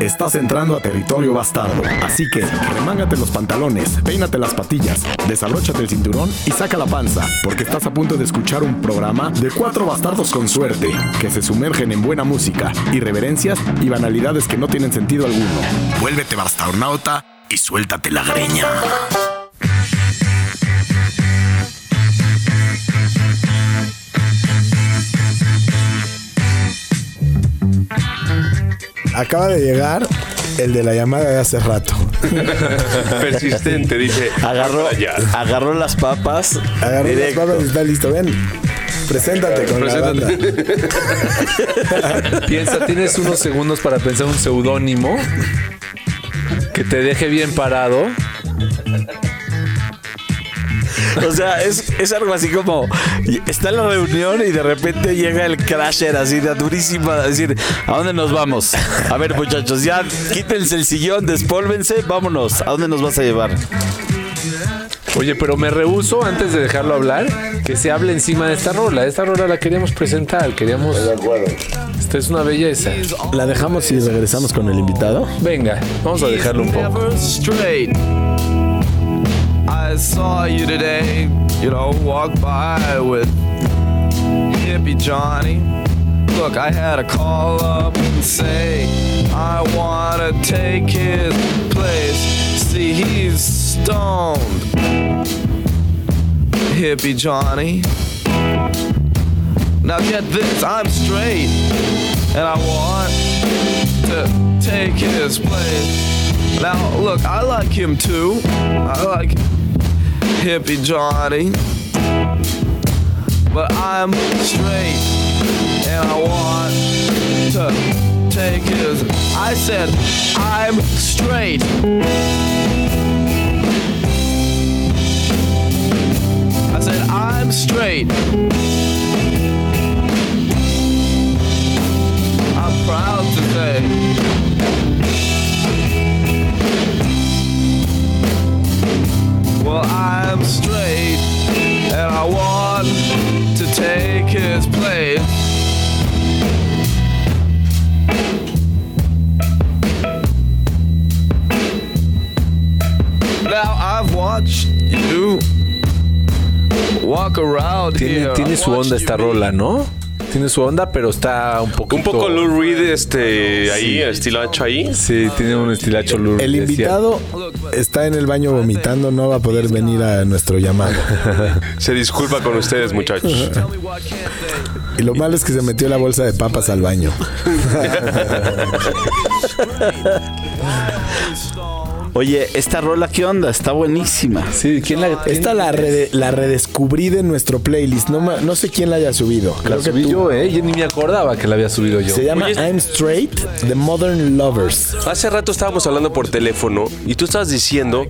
Estás entrando a territorio bastardo. Así que remángate los pantalones, peínate las patillas, desabróchate el cinturón y saca la panza, porque estás a punto de escuchar un programa de cuatro bastardos con suerte, que se sumergen en buena música, irreverencias y banalidades que no tienen sentido alguno. Vuélvete bastarnauta y suéltate la greña. Acaba de llegar el de la llamada de hace rato. Persistente, dice. Agarró, las papas. Agarró las directo. papas y está listo. Ven, preséntate con la banda. Piensa, tienes unos segundos para pensar un seudónimo que te deje bien parado. O sea, es, es algo así como está en la reunión y de repente llega el crasher así de durísima a decir, ¿a dónde nos vamos? A ver, muchachos, ya quítense el sillón, despólvense, vámonos. ¿A dónde nos vas a llevar? Oye, pero me rehuso antes de dejarlo hablar que se hable encima de esta rola. Esta rola la queríamos presentar, queríamos. Esta es una belleza. La dejamos y regresamos con el invitado. Venga, vamos a dejarlo un poco. I saw you today, you know, walk by with hippie Johnny. Look, I had to call up and say I wanna take his place. See, he's stoned, hippie Johnny. Now get this, I'm straight, and I want to take his place. Now, look, I like him too. I like hippie Johnny. But I'm straight, and I want to take his. I said, I'm straight. I said, I'm straight. I'm proud to Well, I'm straight, and I want to take his place. Now I've watched you walk around Tiene, here. tiene su onda esta rola, ¿no? Tiene su onda, pero está un poco. Un poco Lou Reed, este, ahí, estilo ancho ahí. Sí, tiene un estilacho Lou El Reed, es invitado está en el baño vomitando, no va a poder venir a nuestro llamado. Se disculpa con ustedes, muchachos. Y lo malo es que se metió la bolsa de papas al baño. Oye, esta rola, ¿qué onda? Está buenísima. Sí, ¿quién la Esta la, rede- la redescubrí de nuestro playlist. No, ma- no sé quién la haya subido. La Creo que subí tú. yo, ¿eh? Yo ni me acordaba que la había subido yo. Se llama Oye, I'm Straight, The Modern Lovers. Hace rato estábamos hablando por teléfono y tú estabas diciendo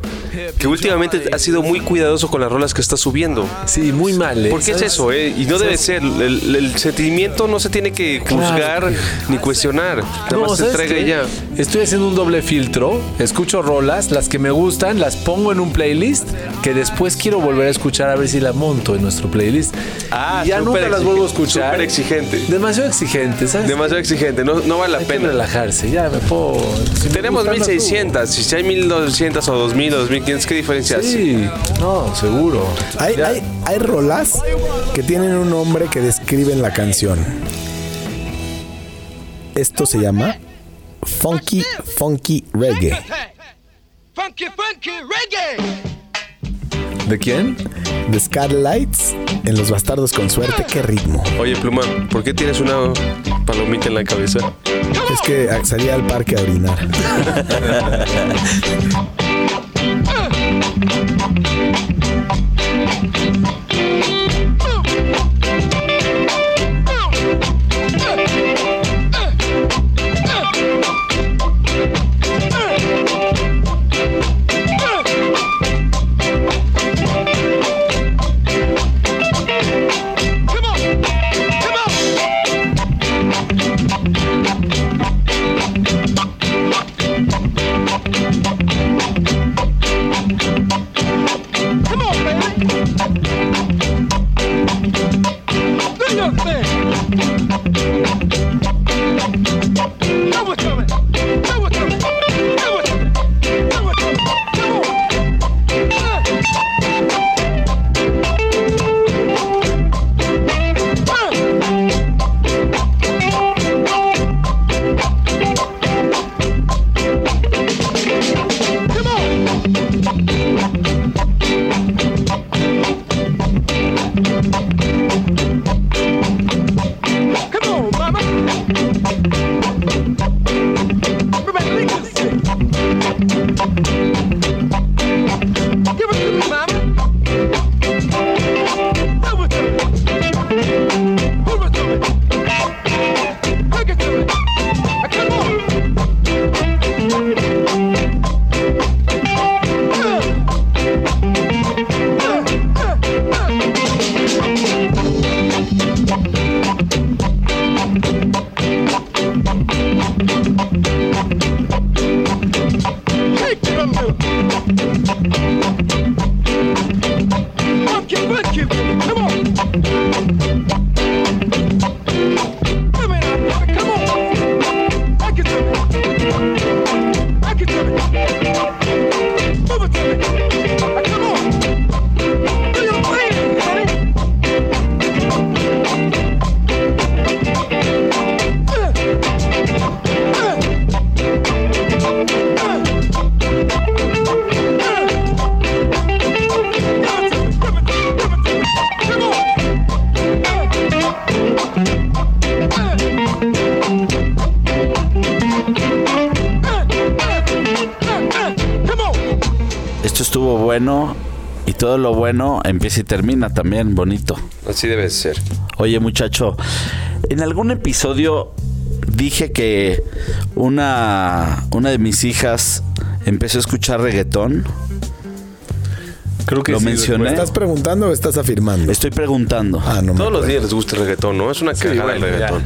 que últimamente has sido muy cuidadoso con las rolas que estás subiendo. Sí, muy mal, ¿eh? ¿Por qué es eso, eh? Y no debe ser. El, el sentimiento no se tiene que juzgar ni cuestionar. Nada No, más se ¿sabes entrega y ya. Estoy haciendo un doble filtro, escucho rolas, las que me gustan, las pongo en un playlist que después quiero volver a escuchar a ver si la monto en nuestro playlist. Ah, Y ya nunca las vuelvo a escuchar. súper exigente. Demasiado exigente, ¿sabes? Demasiado exigente. No, no vale la Hay que pena. relajarse, ya me puedo. si me Tenemos las 1600. Si hay 1200 o 2000 o 2500, ¿qué diferencia hace? Sí, no, seguro. Hay, hay, hay rolas que tienen un nombre que describen la canción. Esto se llama Funky Funky Reggae. Funky, funky reggae. ¿De quién? The Skylights en Los Bastardos con Suerte. ¿Qué ritmo? Oye, Pluma, ¿por qué tienes una palomita en la cabeza? Es que salí al parque a orinar. y termina también bonito. Así debe ser. Oye, muchacho, en algún episodio dije que una, una de mis hijas empezó a escuchar reggaetón. Creo que Lo sí, mencioné. ¿Estás preguntando o estás afirmando? Estoy preguntando. Ah, no me Todos los días les gusta el reggaetón, ¿no? Es una cagada bueno, el reggaetón.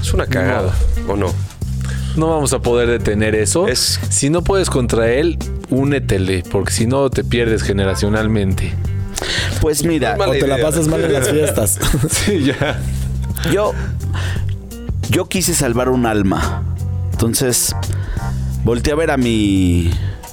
Es una cagada, ¿o no? No vamos a poder detener eso. Es- Si no puedes contra él, únetele, porque si no te pierdes generacionalmente. Pues mira, O te la pasas mal en las fiestas. Sí, ya. yo, yo quise salvar un alma. Entonces, volteé a ver a mi,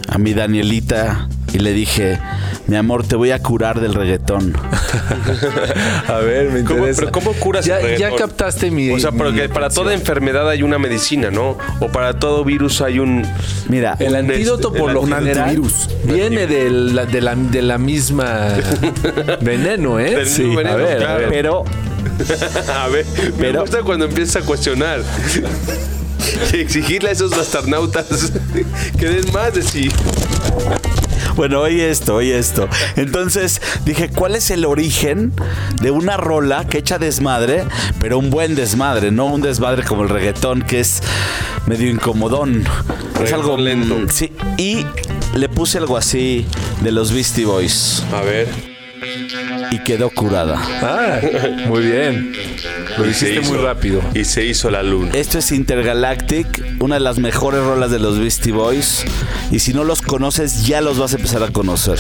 a mi Danielita y le dije, mi amor, te voy a curar del reggaetón. A ver, me ¿Cómo- interesa. pero cómo curas ya, el reggaetón? Ya captaste mi. O sea, mi porque para toda enfermedad hay una medicina, ¿no? O para todo virus hay un... Mira, El antídoto este, por el lo general antivirus. viene de la, de, la, de la misma veneno, ¿eh? Del mismo veneno, a ver, a claro. ver. pero A ver, me Pero- gusta cuando empiezas a cuestionar. Y exigirle a esos astronautas que den más de sí. Bueno, oye esto, oye esto. Entonces dije, ¿cuál es el origen de una rola que echa desmadre, pero un buen desmadre, no un desmadre como el reggaetón, que es medio incomodón? Es algo lento. Sí, y le puse algo así de los Beastie Boys A ver. y quedó curada. Ah, muy bien. Lo hiciste muy rápido. Y se hizo la luna. Esto es Intergalactic, una de las mejores rolas de los Beastie Boys. Y si no los conoces, ya los vas a empezar a conocer.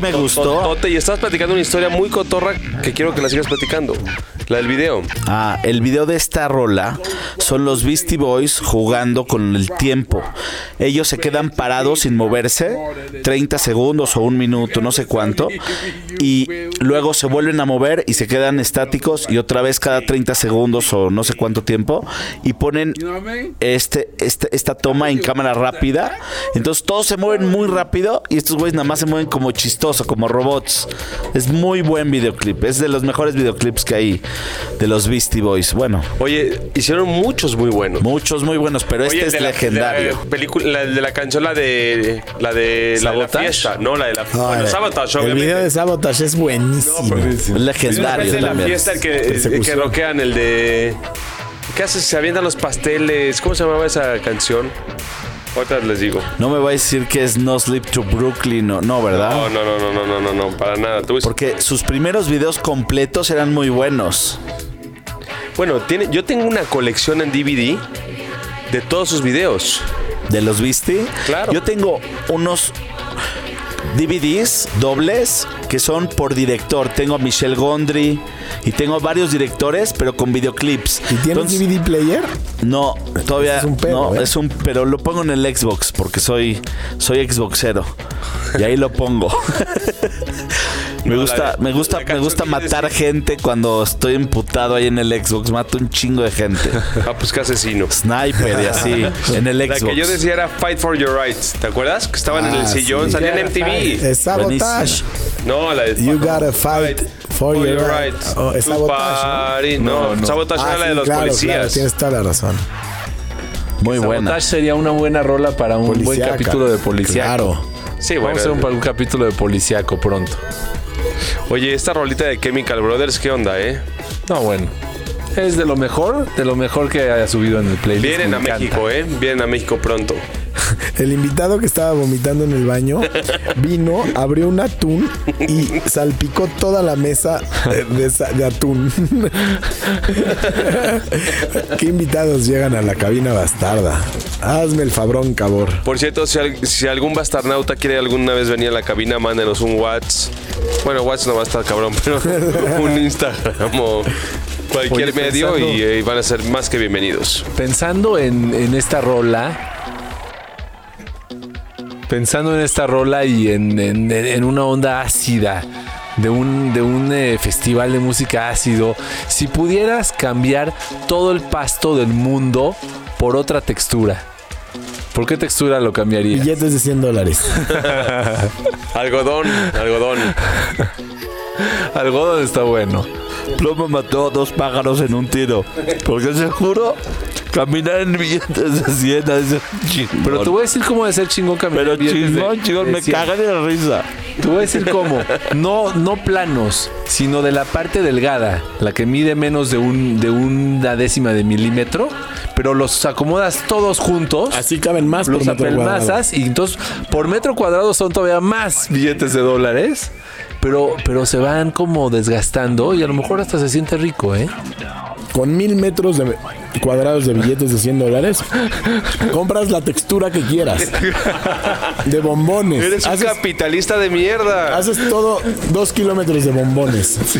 Me gustó? y estás platicando una historia muy cotorra que quiero que la sigas platicando. La del video. Ah, el video de esta rola son los Beastie Boys jugando con el tiempo. Ellos se quedan parados sin moverse 30 segundos o un minuto, no sé cuánto, y luego se vuelven a mover y se quedan estáticos y otra vez cada 30 segundos o no sé cuánto tiempo y ponen este, este esta toma en cámara rápida. Entonces todos se mueven muy rápido y estos güeyes nada más se mueven como chistoso, como robots. Es muy buen videoclip, es de los mejores videoclips que hay de los Beastie Boys. Bueno, Oye, hicieron muchos muy buenos. muchos muy buenos, pero Oye, este es la- legendario. la película, la de la canción, la de la de la, de la ¿Sabotage? fiesta, no la de la No, bueno, el- Sabotage, el obviamente. video de Sabotage es buenísimo. es Es una legendario vez de la también. fiesta el que, el que rockean el de ¿Qué haces? Se avientan los pasteles. ¿Cómo se llamaba esa canción? Ahorita les digo. No me va a decir que es No Sleep to Brooklyn, no, no ¿verdad? No, no, no, no, no, no, no, no, para nada. Tú- Porque sus primeros videos completos eran muy buenos. Bueno, tiene, yo tengo una colección en DVD de todos sus videos. ¿De los viste? Claro. Yo tengo unos DVDs dobles que son por director. Tengo a Michelle Gondry y tengo varios directores, pero con videoclips. ¿Y tienes Entonces, DVD player? No, todavía Es un pedo, no, ¿eh? es un pero lo pongo en el Xbox porque soy soy Xboxero. Y ahí lo pongo. me No, gusta, la- me gusta, la me gusta matar dices- gente cuando estoy emputado ahí en el Xbox. Mato un chingo de gente. Ah, pues qué asesino. Sniper y así en el La Xbox. que yo decía era Fight for Your Rights. ¿Te acuerdas? Que estaban en el Ah, sillón, sí. salían en MTV. Es Sabotage. Buenísimo. No, la de You gotta fight for your rights. Oh, es Sabotage. No, No, no. Sabotage Ah, era la de los claro, policías. claro, tienes toda la razón. Muy buena. Sabotage sería una buena rola para un buen Policíaca. capítulo de policíaco. Claro. Sí, Vamos bueno. a hacer un, un capítulo de policíaco pronto. Oye, esta rolita de Chemical Brothers, ¿qué onda, eh? No, bueno. Es de lo mejor, de lo mejor que haya subido en el playlist. Vienen Me a encanta. México, eh. Vienen a México pronto. El invitado que estaba vomitando en el baño vino, abrió un atún y salpicó toda la mesa de, de sa- de atún. ¿Qué invitados llegan a la cabina bastarda? Hazme el fabrón, cabor. Por cierto, si, al- si algún bastarnauta quiere alguna vez venir a la cabina, mándenos un WhatsApp. Bueno, WhatsApp no va a estar cabrón, pero un Instagram o cualquier Oye, medio pensando- y, eh, van a ser más que bienvenidos. Pensando en, en esta rola. Pensando en esta rola y en, en- en una onda ácida. De un, de un eh, festival de música ácido. Si pudieras cambiar todo el pasto del mundo por otra textura. ¿Por qué textura lo cambiarías? Billetes de 100 dólares. Algodón, algodón. Algodón está bueno. Plomo mató a dos pájaros en un tiro. Porque seguro caminar en billetes de 100 es chingón. Pero te voy a decir cómo de ser chingón caminar Pero en billetes de- chingón, chingón, de me 100. cagan de la risa. Te voy a decir cómo. No, no planos, sino de la parte delgada, la que mide menos de, un, de una décima de milímetro, pero los acomodas todos juntos. Así caben más por los metro cuadrado. apelmazas y entonces por metro cuadrado son todavía más billetes de dólares. Pero, pero se van como desgastando y a lo mejor hasta se siente rico, ¿eh? Con mil metros de cuadrados de billetes de 100 dólares, compras la textura que quieras. De bombones. Eres un haces, capitalista de mierda. haces todo dos kilómetros de bombones.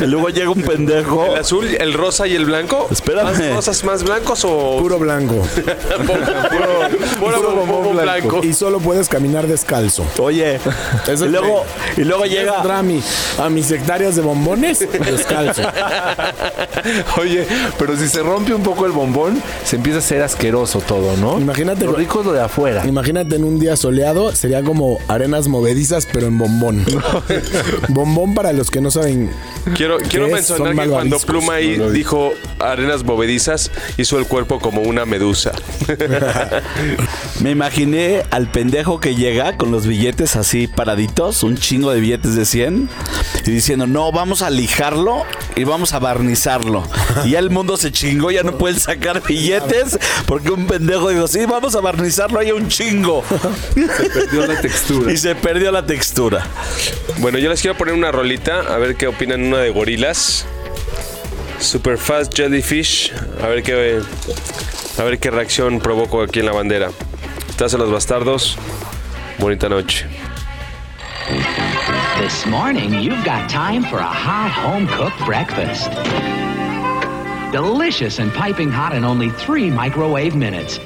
Y luego llega un pendejo. ¿El azul, el rosa y el blanco? Espérame. ¿Más rosas más blancos o Puro blanco. puro, puro bombón blanco? Y solo puedes caminar descalzo. Oye, Eso y luego, y luego llega. A, mi, a mis hectáreas de bombones descalzo. Oye, pero si se rompe un poco el bombón, se empieza a hacer asqueroso todo, ¿no? Imagínate- Lo rico es lo de afuera. Imagínate en un día soleado, sería como arenas movedizas, pero en bombón. bombón para los que no saben. Quiero, mencionar que cuando. Pluma ahí dijo arenas movedizas, hizo el cuerpo como una medusa. Me imaginé al pendejo que llega con los billetes así paraditos, un chingo de billetes de 100, y diciendo, no, vamos a lijarlo y vamos a barnizarlo. Y ya el mundo se chingó, ya no pueden sacar billetes porque un pendejo dijo, sí, vamos a barnizarlo, hay un chingo. Perdió la textura. Y se perdió la textura. Bueno, yo les quiero poner una rolita, a ver qué opinan una de gorilas. Super Fast Jellyfish, a ver qué a ver qué reacción provoco aquí en la bandera. Estás en los bastardos. Bonita noche. This morning, you've got time for a hot home cooked breakfast. Delicious and piping hot in only three microwave minutes.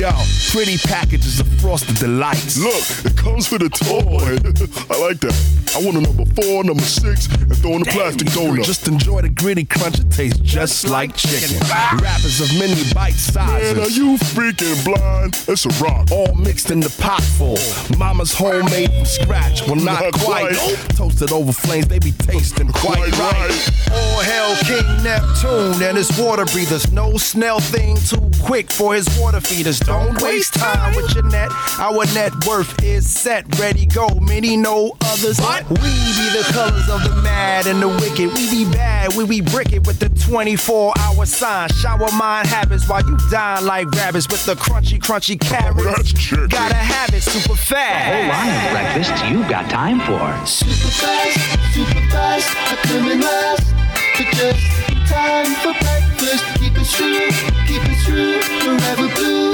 Yo, pretty packages of frosted delights. Look, it comes with a toy. I like that. I want a number four, number six, and throw in a plastic donut. Just enjoy the gritty crunch. It tastes just like chicken. Ah! Wrappers of many bite sizes. Man, are you freaking blind? It's a rock. all mixed in the pot full. Mama's homemade from scratch. Well, not, Not quite. quite. Toasted over flames, they be tasting quite, Quite right. right. All hail King Neptune and his water breathers. No snell thing too quick for his water feeders. Don't waste time with your net. Our net worth is set, ready, go. Many know others. We be the colors of the mad and the wicked. We be bad, we be brick it with the 24 hour sign. Shower mind habits while you dine like rabbits with the crunchy, crunchy carrots. That's chicken. Gotta have it super fast. Whole line of breakfast you've got time for. Super fast, super fast, I come in last. But just time for breakfast. Keep it true, keep it true, forever blue.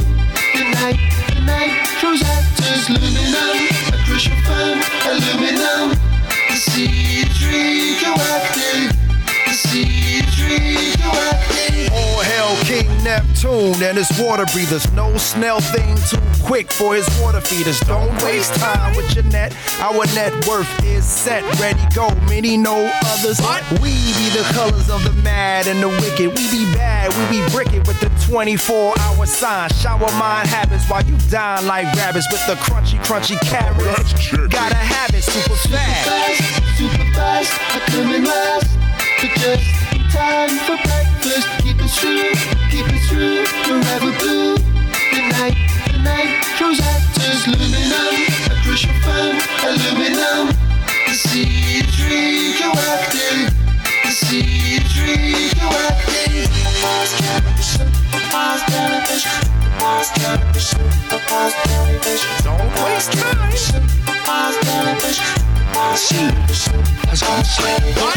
Night, the night, a crucial aluminum. The seeds radioactive, King Neptune and his water breathers. No snail thing too quick for his water feeders. Don't waste time with your net. Our net worth is set, ready, go. Many know others. We be the colors of the mad and the wicked. We be bad, we be bricket with the 24 hour sign. Shower mind habits while you dine like rabbits with the crunchy, crunchy carrots. Gotta have it super fast. fast, super fast, I come in last. But just in time for breakfast. Keep it true, if it's true, forever blue. The night, the night shows actors luminum, a crucial aluminum. The sea is radioactive, the sea is radioactive. Past. Past. Don't waste time. What?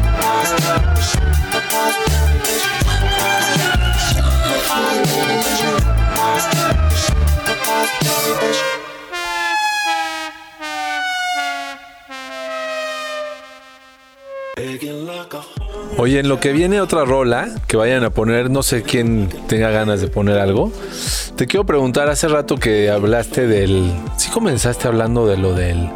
Oye, en lo que viene otra rola que vayan a poner, no sé quién tenga ganas de poner algo. Te quiero preguntar, hace rato que hablaste del. Sí comenzaste hablando de lo del.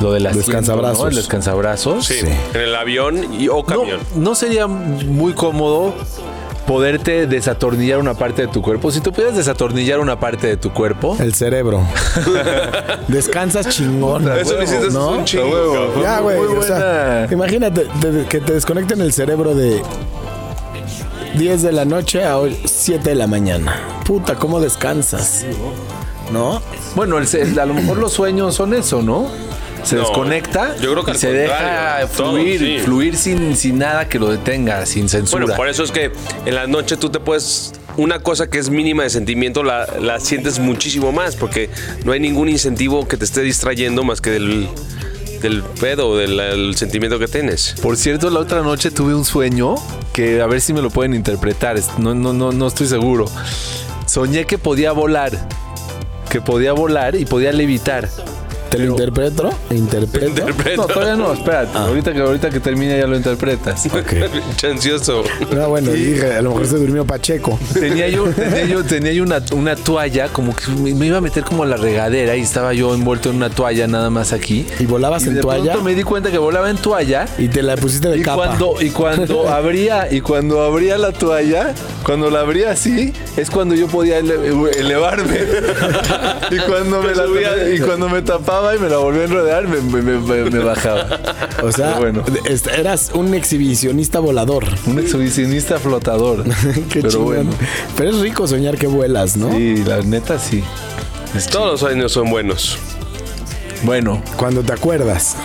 Lo del asiento, Descansabrazos. ¿no? El descansabrazos. Sí, en el avión y, o No, camión. no sería muy cómodo poderte desatornillar una parte de tu cuerpo. Si tú pudieras desatornillar una parte de tu cuerpo, El cerebro. Descansas chingón. Eso lo hiciste ¿no? un chingo. Ya, güey. O sea, imagínate te- que te desconecten el cerebro de 10 de la noche a 7 de la mañana. Puta, ¿cómo descansas? ¿No? bueno, el a lo mejor los sueños son eso, ¿no? Se No, desconecta yo creo que y se deja todo, fluir, sí. fluir sin, sin nada que lo detenga, sin censura. Bueno, por eso es que en la noche tú te puedes. Una cosa que es mínima de sentimiento la, la sientes muchísimo más porque no hay ningún incentivo que te esté distrayendo más que del, del pedo, del el sentimiento que tienes. Por cierto, la otra noche tuve un sueño que a ver si me lo pueden interpretar. No, no, no, no estoy seguro. Soñé que podía volar. Que podía volar y podía levitar. ¿Te lo interpreto? ¿Interpreto? Interpreto. No, todavía no, espérate. Ahorita, que, ahorita que termine ya lo interpretas. Chancioso. No, bueno, dije, a lo mejor se durmió Pacheco. Tenía yo, tenía yo, tenía yo una, una toalla, como que me, me iba a meter como a la regadera y estaba yo envuelto en una toalla nada más aquí. ¿Y volabas Y en de toalla? pronto me di cuenta que volaba en toalla. Y te la pusiste de Y capa. cuando, y cuando abría, y cuando abría la toalla, cuando la abría así, es cuando yo podía ele- elevarme. y cuando me la y cuando me tapaba y me la volvía a enredar, me, me- me- me bajaba. O sea, bueno. est- eras un exhibicionista volador. Un exhibicionista flotador. Qué Pero chingón. bueno. Pero es rico soñar que vuelas, ¿no? Sí, la neta sí. Es Todos los sueños son buenos. Bueno, Cuando te acuerdas.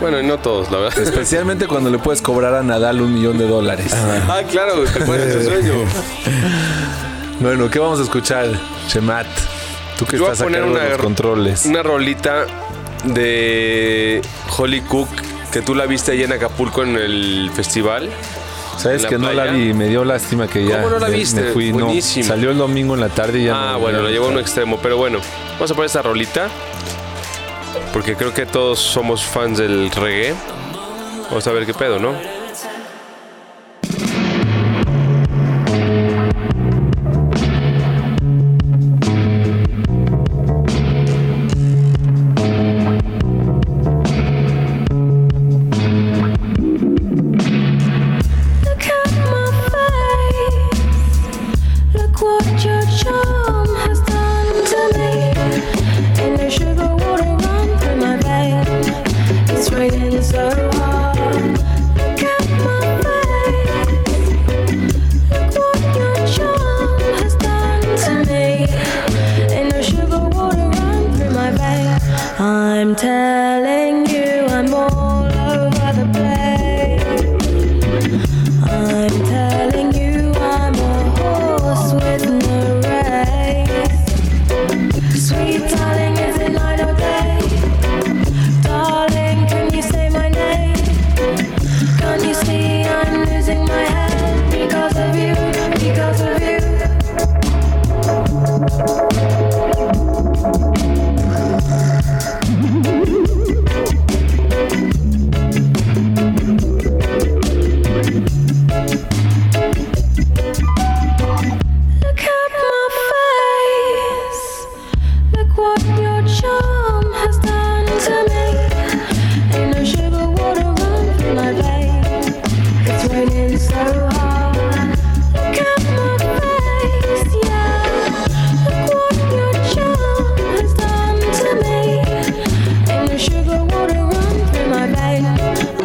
Bueno, y no todos, la verdad. Especialmente cuando le puedes cobrar a Nadal un millón de dólares. Ah, claro, güey, que fue ese sueño. Bueno, ¿qué vamos a escuchar, Chemat? Tú que Yo voy a estás a poner de una- los controles. Una rolita de Holly Cook que tú la viste allá en Acapulco en el festival. Sabes que no la vi, me dio lástima que ya ¿Cómo no la me- viste? me fui. No, salió el domingo en la tarde y ya Ah, no- bueno, lo llevó a un extremo, pero bueno, vamos a poner esta rolita. Porque creo que todos somos fans del reggae. Vamos a ver qué pedo, ¿no?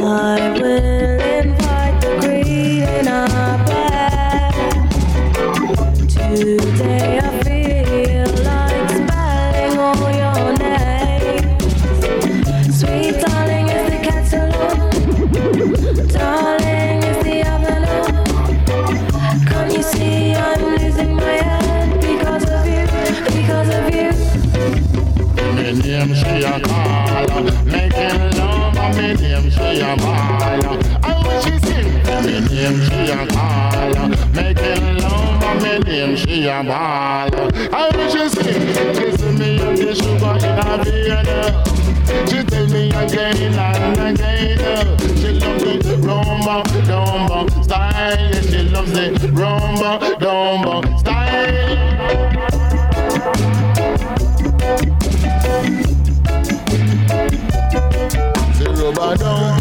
I will a ball. I wish she sing. Kiss me and the sugar in her vein. She tell me again and again. She loves the rumba, dumba style. She loves the rumba, dumba style. The rubber down.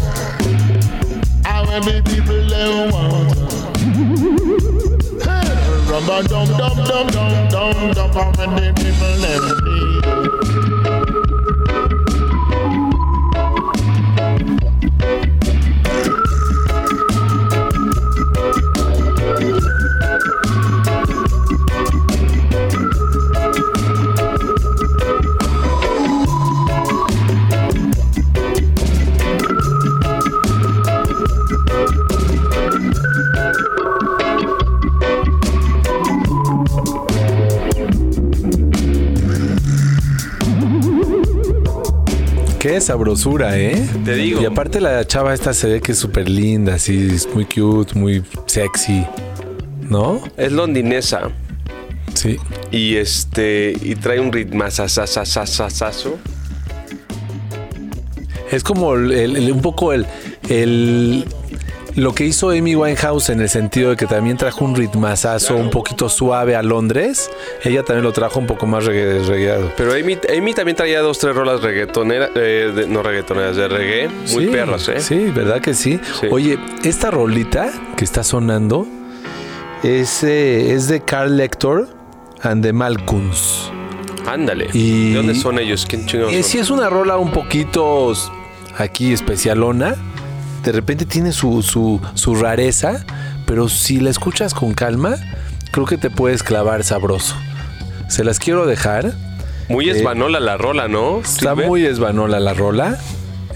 I will be people they want. Dum dum dum dum dum dum dum, how many people them need? Qué sabrosura, ¿eh? Te digo. Y aparte la chava esta se ve que es súper linda, así, es muy cute, muy sexy. ¿No? Es londinesa. Sí. Y este. Y trae un ritmazazazazazazo. Es como el- el- un poco el, el- lo que hizo Amy Winehouse en el sentido de que también trajo un ritmazazo un poquito suave a Londres. Ella también lo trajo un poco más reggae, reggaeado. Pero Amy, Amy también traía dos, tres rolas reggaetoneras. eh, de- no reggaetoneras, de reggae. Muy Sí, perras, ¿eh? Sí, ¿verdad que sí? Oye, esta rolita que está sonando es, eh, es de Carl Lector and the Malkuns. Ándale. ¿De dónde son ellos? ¿Quién chingados Eh, sí es una rola un poquito aquí especialona. De repente tiene su, su, su rareza, pero si la escuchas con calma, creo que te puedes clavar sabroso. Se las quiero dejar. Muy Eh, esbanola la rola, ¿no? Está muy esbanola la rola.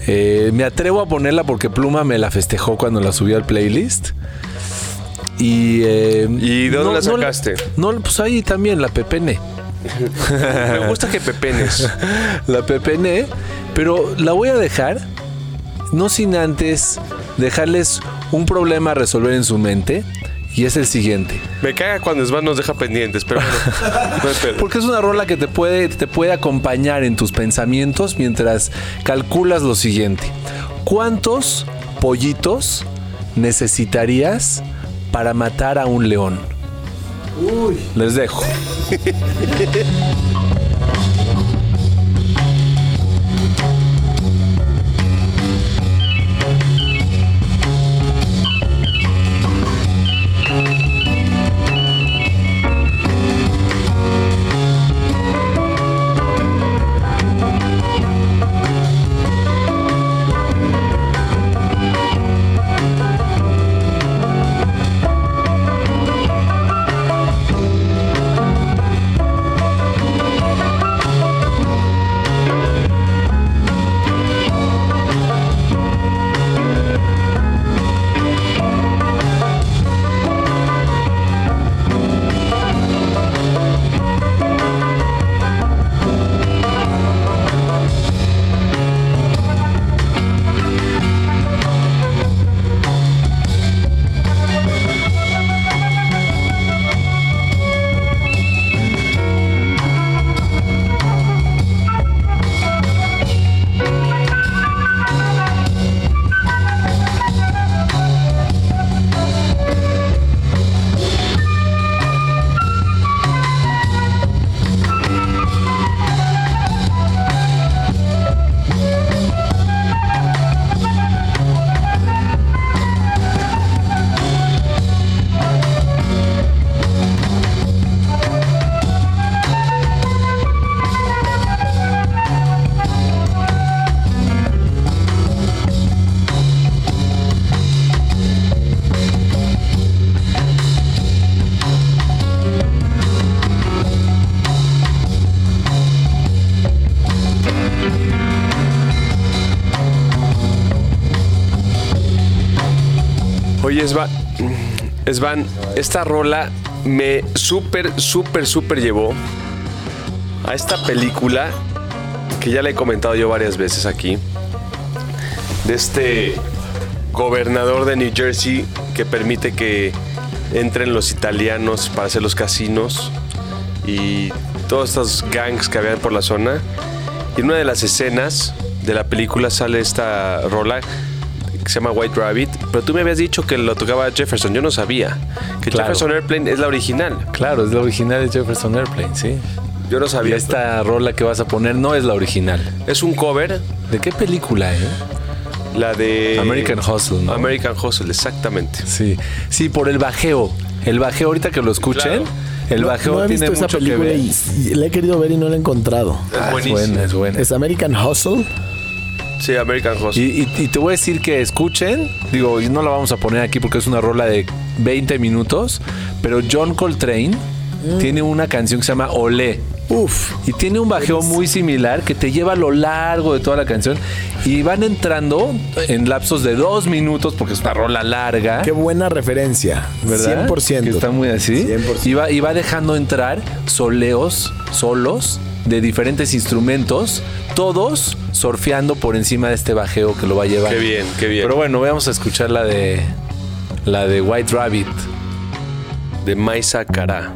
Eh, me atrevo a ponerla porque Pluma me la festejó cuando la subió al playlist. Y, eh, ¿Y de dónde no- la no sacaste? No, pues ahí también, la Pepene. Me gusta que pepenes. la Pepene, pero la voy a dejar, no sin antes dejarles un problema a resolver en su mente, y es el siguiente. Me caga cuando Svan nos deja pendientes, pero bueno. no. Porque es una rola que te puede, te puede acompañar en tus pensamientos mientras calculas lo siguiente. ¿Cuántos pollitos necesitarías para matar a un león? Les dejo. Svan, esta rola me súper, súper, súper llevó a esta película que ya le he comentado yo varias veces aquí, de este gobernador de New Jersey que permite que entren los italianos para hacer los casinos y todos estos gangs que habían por la zona. Y en una de las escenas de la película sale esta rola que se llama White Rabbit, pero tú me habías dicho que lo tocaba Jefferson, yo no sabía. Que Claro. Jefferson Airplane es la original. Claro, es la original de Jefferson Airplane, sí. Yo no Y sabía. esta rola que vas a poner no es la original. Es un cover, ¿De qué película, eh? la de American Hustle, ¿no? American Hustle, exactamente. Sí, sí, por el bajeo. El bajeo, ahorita que lo escuchen, Claro. el No- bajeo no he tiene visto esa mucho que película ver. y, y la he querido ver y no la he encontrado. Es Ah, es buenísimo. buena, es buena. Es American Hustle. Sí, American Hustle. Y, y- y te voy a decir que escuchen, digo, y no la vamos a poner aquí porque es una rola de 20 minutos, pero John Coltrane tiene una canción que se llama Olé. Uf. Y tiene un bajeo muy similar que te lleva a lo largo de toda la canción y van entrando en lapsos de dos minutos porque es una rola larga. Qué buena referencia. ¿verdad? 100%. Que está muy así. 100%. Y va, y va dejando entrar soleos, solos de diferentes instrumentos, todos surfeando por encima de este bajeo que lo va a llevar. Qué bien, qué bien. Pero bueno, vamos a escuchar la de la de White Rabbit. de Maisa Cara.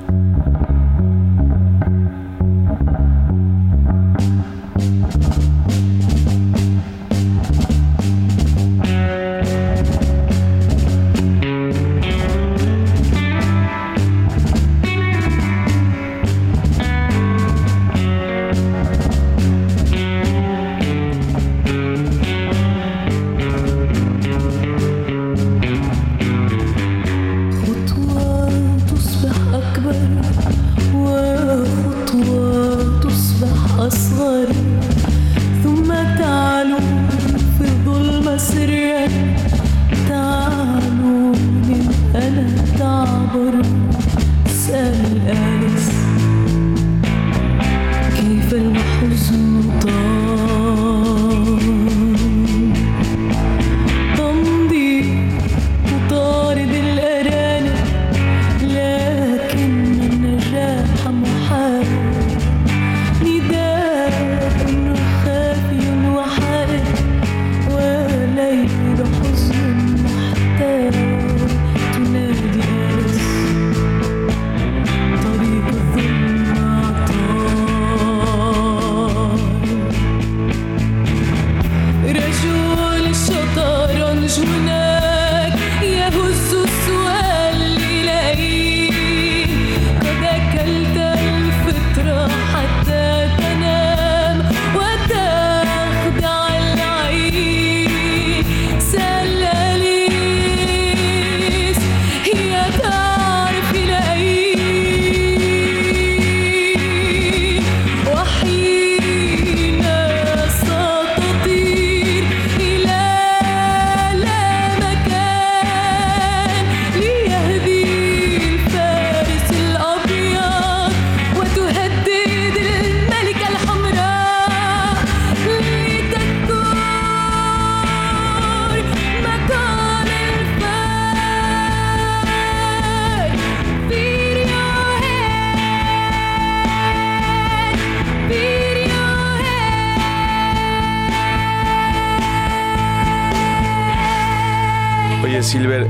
Silver,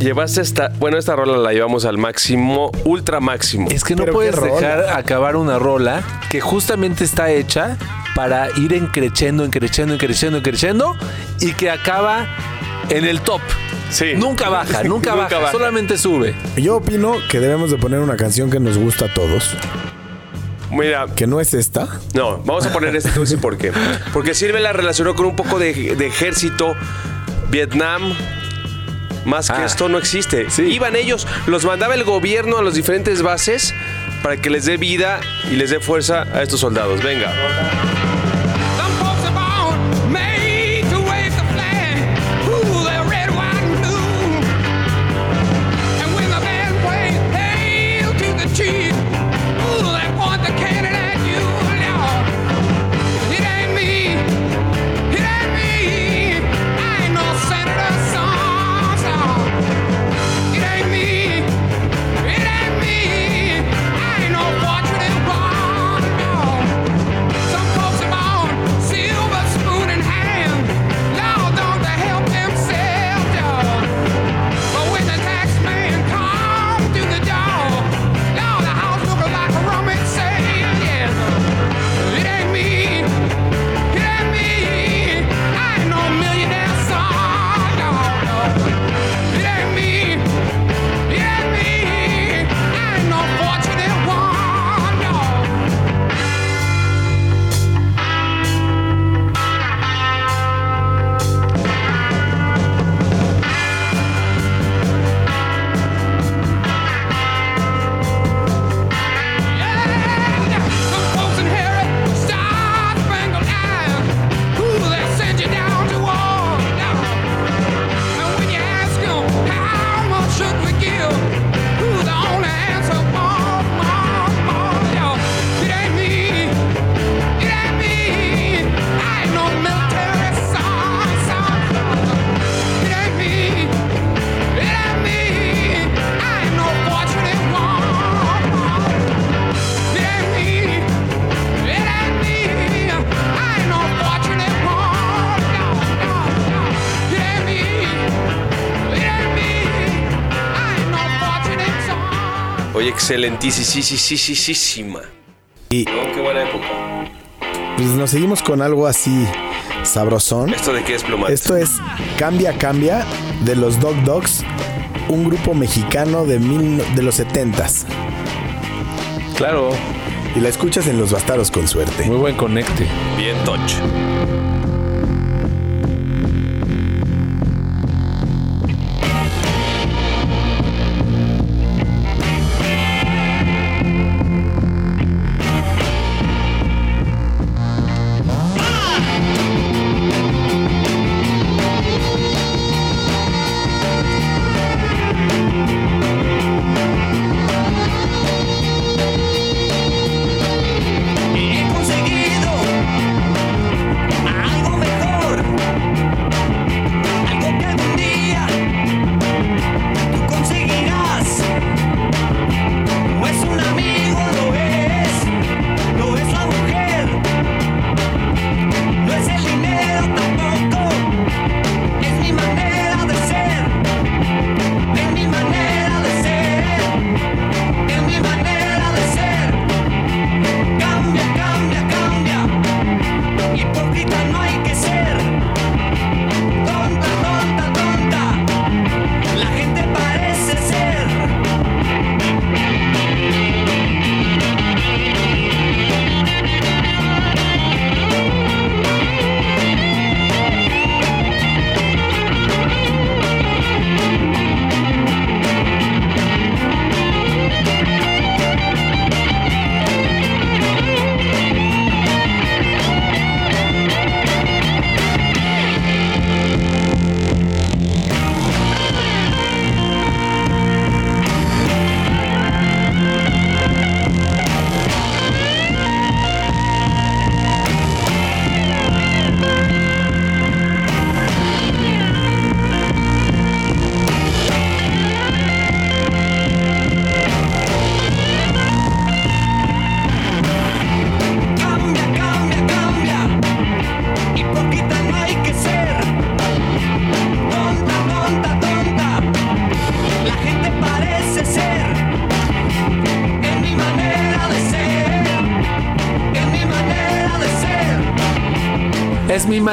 llevaste esta. Bueno, esta rola la llevamos al máximo, ultra máximo. Es que no Pero puedes dejar acabar una rola que justamente está hecha para ir encrechendo, encrechendo, encrechendo, encrechendo y que acaba en el top. Sí. Nunca baja, nunca, Nunca baja, baja. solamente sube. Yo opino que debemos de poner una canción que nos gusta a todos. Mira, Que no es esta. no, vamos a poner te voy a decir por qué. Porque Silver la relacionó con un poco de, de ejército, Vietnam. Más que Ah. esto no existe. Sí. Iban ellos, los mandaba el gobierno a las diferentes bases para que les dé vida y les dé fuerza a estos soldados. Venga. Excelentísima. Y No, qué buena época. pues nos seguimos con algo así sabrosón. ¿Esto de qué es plumar? Esto es Cambia Cambia de los Dog Dogs, un grupo mexicano de, mil, de los 70s. Claro, Y la escuchas en Los Bastardos con suerte. muy buen conecte. Bien, touch.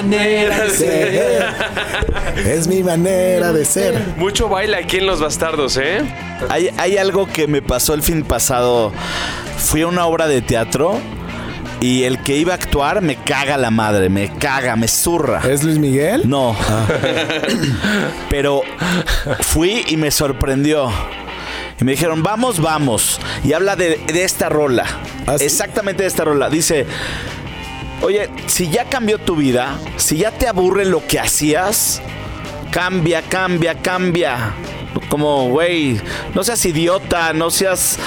Manera de ser. Es mi manera de ser. Mucho baile aquí en Los Bastardos, ¿eh? Hay, hay algo que me pasó el fin pasado. Fui a una obra de teatro y el que iba a actuar me caga la madre, me caga, me zurra. ¿Es Luis Miguel? No. Pero fui y me sorprendió. Y me dijeron, vamos, vamos. Y habla de, de esta rola. Exactamente de esta rola. Dice, oye, si ya cambió tu vida, si ya te aburre lo que hacías, cambia, cambia, cambia. Como, güey, no seas idiota, no seas...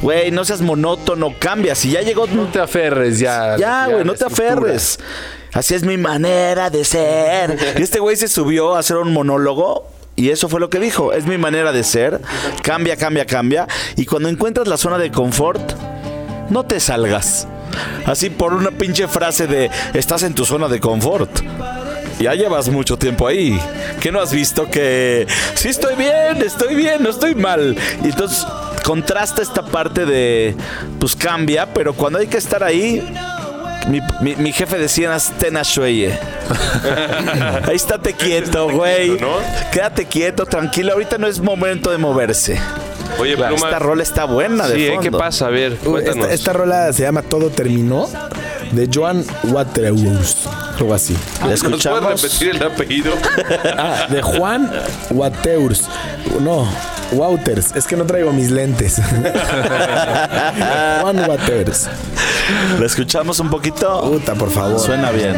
Güey, no seas monótono, cambia. Si ya llegó... No te aferres ya. Ya, güey, no te estructura. aferres. Así es mi manera de ser. Y este güey se subió a hacer un monólogo. Y eso fue lo que dijo. Es mi manera de ser. Cambia, cambia, cambia. Y cuando encuentras la zona de confort, no te salgas. Así por una pinche frase de estás en tu zona de confort. Ya llevas mucho tiempo ahí. ¿Qué no has visto que sí estoy bien, estoy bien, no estoy mal? Y entonces contrasta esta parte de pues cambia, pero cuando hay que estar ahí, mi, mi- mi jefe decía Tena Shueye. Ahí estate quieto, güey. Quédate quieto, tranquilo. Ahorita no es momento de moverse. Oye, Pluma. Esta rola está buena de Sí, ¿eh? fondo. ¿qué pasa? A ver, cuéntanos. esta, esta rola se llama Todo Terminó de Joan Waterhouse. Algo así. ¿Nos puedes repetir el apellido? Ah, de Juan Waters. No, Wouters. Es que no traigo mis lentes. Juan Waters. ¿La escuchamos un poquito? Puta, por favor. Suena bien.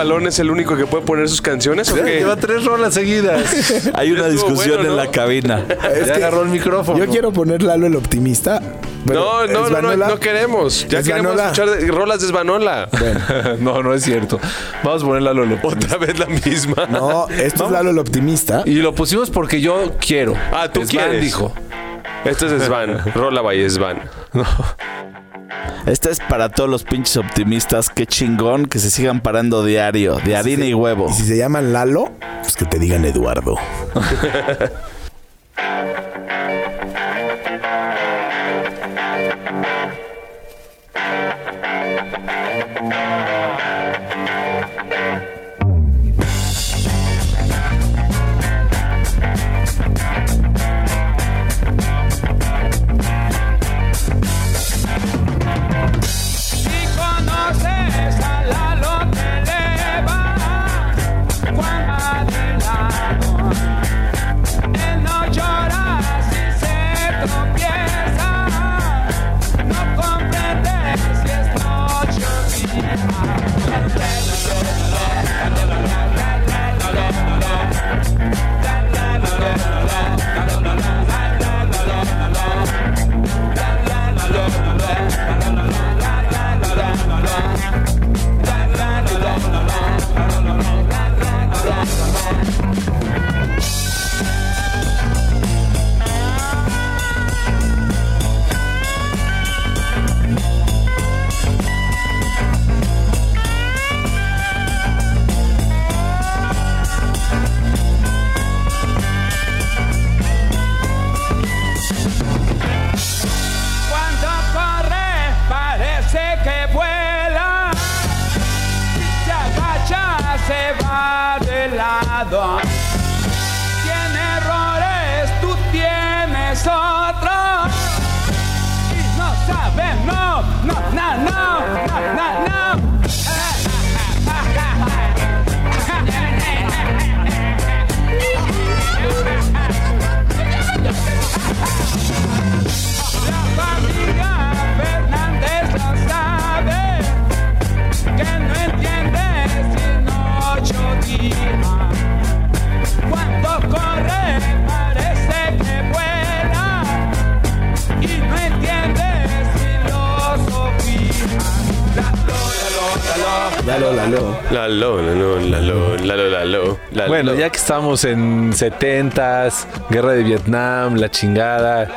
Balón es el único que puede poner sus canciones o qué? Lleva tres rolas seguidas. Hay una discusión bueno, en ¿no? la cabina. Es ya que agarró el micrófono. Yo quiero poner Lalo el optimista. pero No, no, no, no, no queremos. Ya queremos escuchar de- rolas de Svanola. no, no es cierto. Vamos a ponerla a Lolo. Otra vez la misma. No, esto es Lalo el optimista. Y lo pusimos porque yo quiero. Ah, tú Svan quieres. dijo. Esto es Svan. Rola by Svan. Esta es para todos los pinches optimistas. Qué chingón que se sigan parando diario, de harina y huevo. Y si se llaman Lalo, pues que te digan Eduardo. La lo, la lo, la lo. La lo, la lo, La lo, la lo, la lo, la lo, la Bueno, ya que estamos en 70s, guerra de Vietnam, la chingada.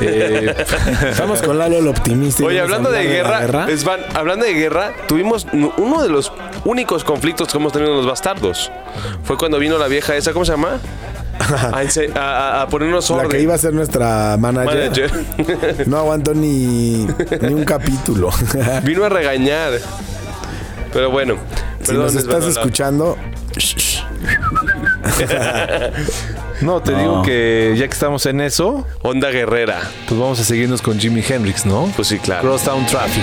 eh, Estamos con Lalo el optimista. Oye, hablando de guerra, la es van- hablando de guerra, tuvimos uno de los únicos conflictos que hemos tenido en los bastardos. Fue cuando vino la vieja esa, ¿cómo se llama? A, a- a- ponernos La orden. que iba a ser nuestra manager. Manager. No aguantó ni, ni un capítulo. Vino a regañar. Pero bueno. si perdón, nos estás escuchando, no, te No. digo que ya que estamos en eso, Onda Guerrera. pues vamos a seguirnos con Jimi Hendrix, ¿no? Pues sí, claro. Crosstown Traffic.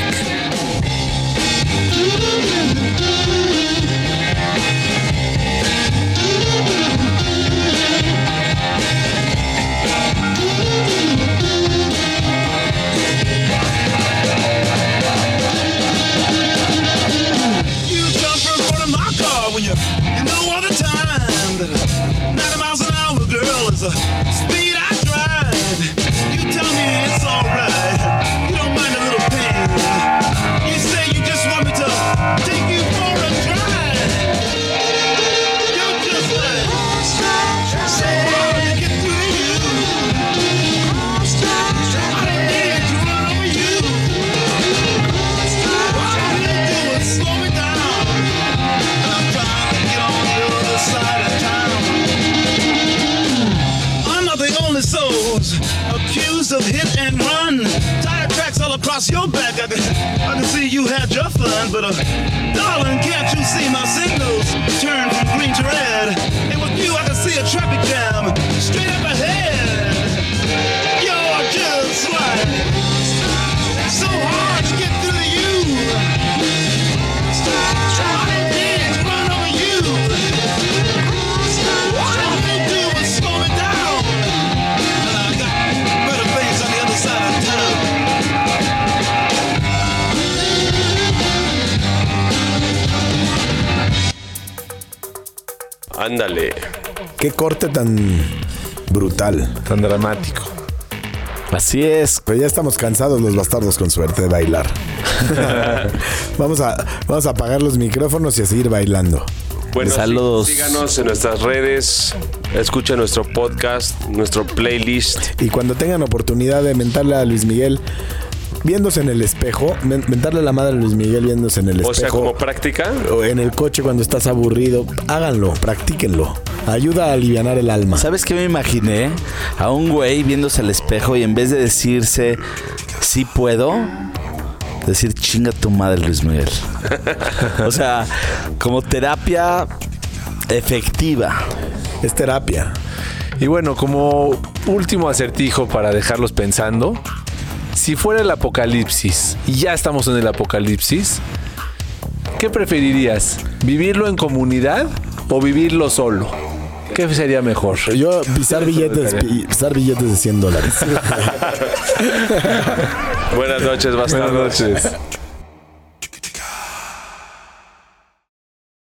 Ándale. qué corte tan brutal. Tan dramático. Así es. Pero ya estamos cansados los bastardos con suerte de bailar. vamos, a, vamos a apagar los micrófonos y a seguir bailando. Bueno, Saludos. sí- síganos en nuestras redes. Escucha nuestro podcast, nuestro playlist. Y cuando tengan oportunidad de mentarle a Luis Miguel viéndose en el espejo, men- mentarle la madre a Luis Miguel viéndose en el O sea, espejo. como práctica. o en el coche cuando estás aburrido, háganlo, practíquenlo. Ayuda a aliviar el alma. ¿Sabes qué me imaginé? A un güey viéndose al espejo y en vez de decirse sí puedo, decir chinga tu madre Luis Miguel. o sea, como terapia efectiva. Es terapia. Y bueno, como último acertijo para dejarlos pensando, si fuera el apocalipsis y ya estamos en el apocalipsis, ¿qué preferirías? ¿Vivirlo en comunidad o vivirlo solo? ¿Qué sería mejor? Yo pisar billetes, pi- pisar billetes de 100 dólares. Buenas noches, bastardos. Buenas noches.